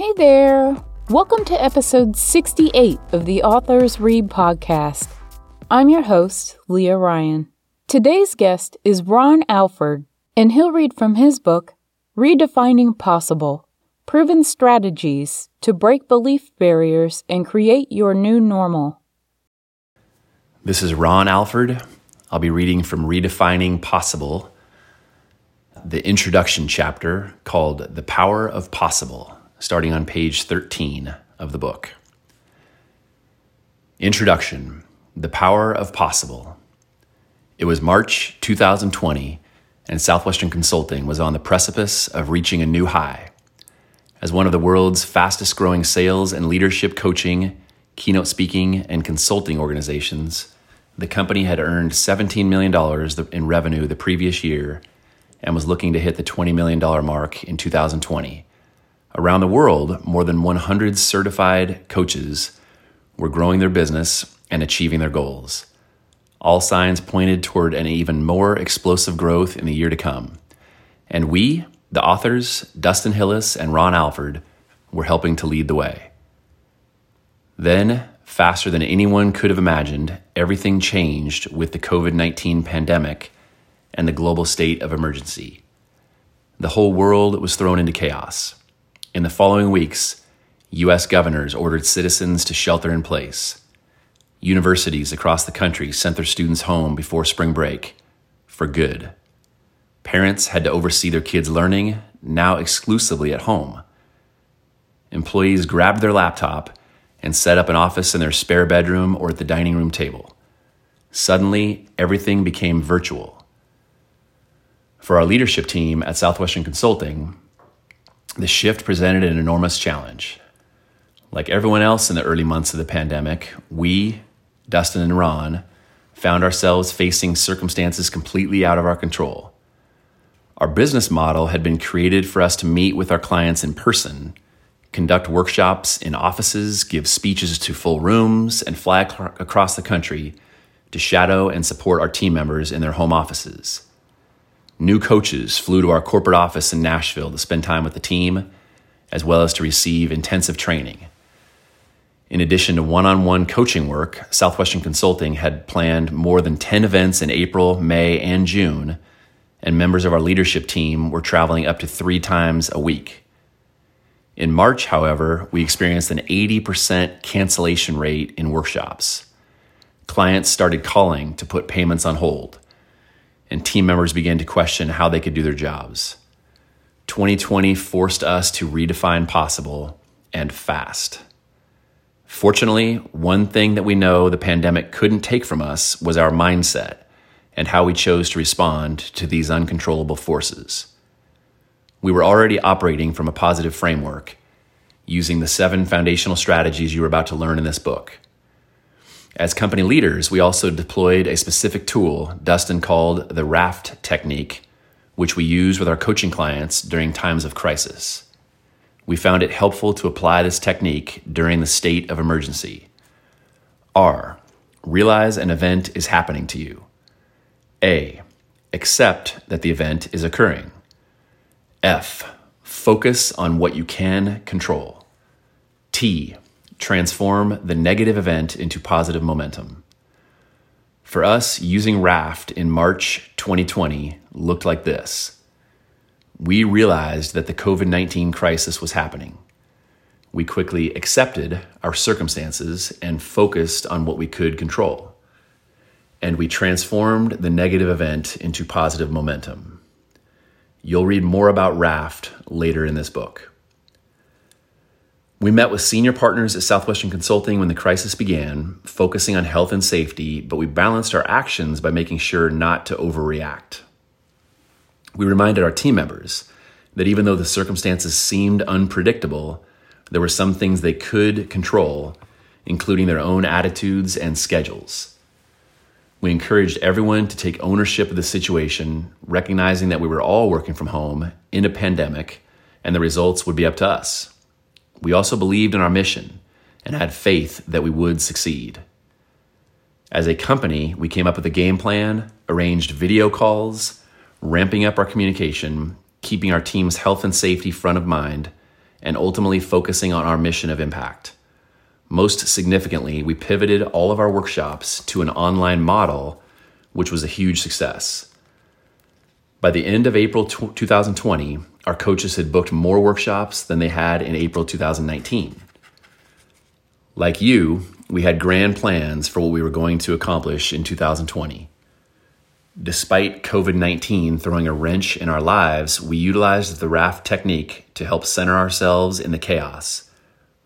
Hey there! Welcome to episode 68 of the Authors Read podcast. I'm your host, Leah Ryan. Today's guest is Ron Alford, and he'll read from his book, Redefining Possible Proven Strategies to Break Belief Barriers and Create Your New Normal. This is Ron Alford. I'll be reading from Redefining Possible, the introduction chapter called The Power of Possible starting on page 13 of the book. Introduction The Power of Possible. It was March 2020, and Southwestern Consulting was on the precipice of reaching a new high. As one of the world's fastest growing sales and leadership coaching, keynote speaking, and consulting organizations, the company had earned $17 million in revenue the previous year and was looking to hit the $20 million mark in 2020 Around the world, more than 100 certified coaches were growing their business and achieving their goals. All signs pointed toward an even more explosive growth in the year to come. And we, the authors, Dustin Hillis and Ron Alford, were helping to lead the way. Then, faster than anyone could have imagined, everything changed with the COVID 19 pandemic and the global state of emergency. The whole world was thrown into chaos. In the following weeks, U.S. governors ordered citizens to shelter in place. Universities across the country sent their students home before spring break for good. Parents had to oversee their kids' learning, now exclusively at home. Employees grabbed their laptop and set up an office in their spare bedroom or at the dining room table. Suddenly, everything became virtual. For our leadership team at Southwestern Consulting, the shift presented an enormous challenge. Like everyone else in the early months of the pandemic, we, Dustin and Ron, found ourselves facing circumstances completely out of our control. Our business model had been created for us to meet with our clients in person, conduct workshops in offices, give speeches to full rooms, and fly across the country to shadow and support our team members in their home offices. New coaches flew to our corporate office in Nashville to spend time with the team, as well as to receive intensive training. In addition to one on one coaching work, Southwestern Consulting had planned more than 10 events in April, May, and June, and members of our leadership team were traveling up to three times a week. In March, however, we experienced an 80% cancellation rate in workshops. Clients started calling to put payments on hold and team members began to question how they could do their jobs. 2020 forced us to redefine possible and fast. Fortunately, one thing that we know the pandemic couldn't take from us was our mindset and how we chose to respond to these uncontrollable forces. We were already operating from a positive framework, using the seven foundational strategies you are about to learn in this book. As company leaders, we also deployed a specific tool Dustin called the RAFT technique, which we use with our coaching clients during times of crisis. We found it helpful to apply this technique during the state of emergency. R. Realize an event is happening to you. A. Accept that the event is occurring. F. Focus on what you can control. T transform the negative event into positive momentum. For us, using Raft in March 2020 looked like this. We realized that the COVID 19 crisis was happening. We quickly accepted our circumstances and focused on what we could control. And we transformed the negative event into positive momentum. You'll read more about Raft later in this book. We met with senior partners at Southwestern Consulting when the crisis began, focusing on health and safety, but we balanced our actions by making sure not to overreact. We reminded our team members that even though the circumstances seemed unpredictable, there were some things they could control, including their own attitudes and schedules. We encouraged everyone to take ownership of the situation, recognizing that we were all working from home in a pandemic and the results would be up to us. We also believed in our mission and had faith that we would succeed. As a company, we came up with a game plan, arranged video calls, ramping up our communication, keeping our team's health and safety front of mind, and ultimately focusing on our mission of impact. Most significantly, we pivoted all of our workshops to an online model, which was a huge success. By the end of April 2020, our coaches had booked more workshops than they had in April 2019. Like you, we had grand plans for what we were going to accomplish in 2020. Despite COVID 19 throwing a wrench in our lives, we utilized the RAFT technique to help center ourselves in the chaos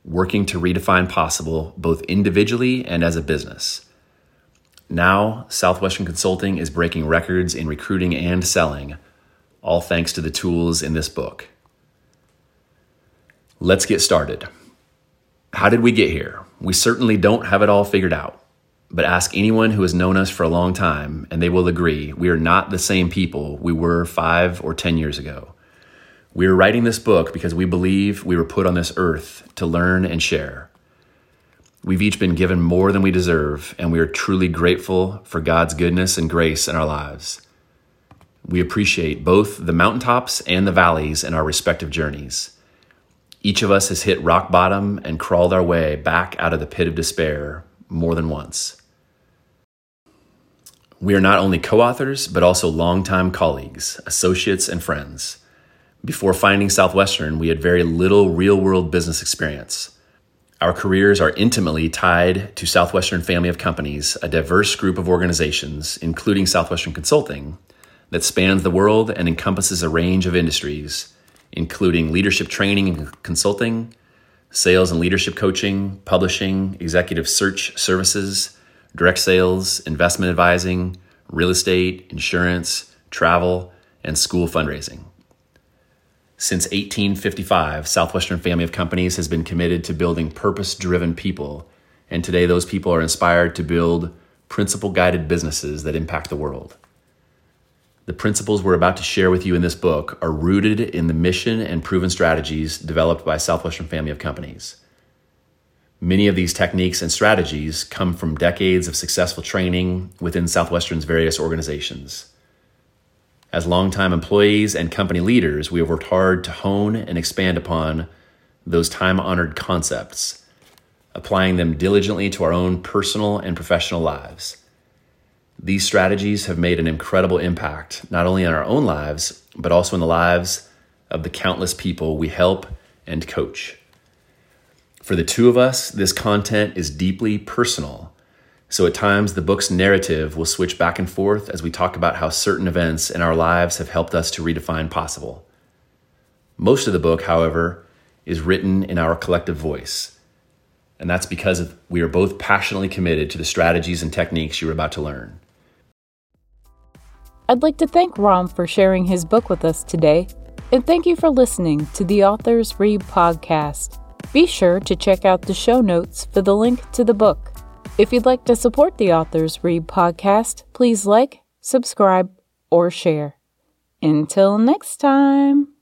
working to redefine possible both individually and as a business. Now, Southwestern Consulting is breaking records in recruiting and selling, all thanks to the tools in this book. Let's get started. How did we get here? We certainly don't have it all figured out, but ask anyone who has known us for a long time, and they will agree we are not the same people we were five or 10 years ago. We are writing this book because we believe we were put on this earth to learn and share. We've each been given more than we deserve, and we are truly grateful for God's goodness and grace in our lives. We appreciate both the mountaintops and the valleys in our respective journeys. Each of us has hit rock bottom and crawled our way back out of the pit of despair more than once. We are not only co authors, but also longtime colleagues, associates, and friends. Before finding Southwestern, we had very little real world business experience. Our careers are intimately tied to Southwestern family of companies, a diverse group of organizations, including Southwestern Consulting, that spans the world and encompasses a range of industries, including leadership training and consulting, sales and leadership coaching, publishing, executive search services, direct sales, investment advising, real estate, insurance, travel, and school fundraising. Since 1855, Southwestern Family of Companies has been committed to building purpose driven people, and today those people are inspired to build principle guided businesses that impact the world. The principles we're about to share with you in this book are rooted in the mission and proven strategies developed by Southwestern Family of Companies. Many of these techniques and strategies come from decades of successful training within Southwestern's various organizations. As longtime employees and company leaders, we have worked hard to hone and expand upon those time honored concepts, applying them diligently to our own personal and professional lives. These strategies have made an incredible impact, not only in our own lives, but also in the lives of the countless people we help and coach. For the two of us, this content is deeply personal so at times, the book's narrative will switch back and forth as we talk about how certain events in our lives have helped us to redefine possible. Most of the book, however, is written in our collective voice. And that's because we are both passionately committed to the strategies and techniques you're about to learn. I'd like to thank Ron for sharing his book with us today, and thank you for listening to the Authors Read podcast. Be sure to check out the show notes for the link to the book. If you'd like to support the Authors Read podcast, please like, subscribe, or share. Until next time.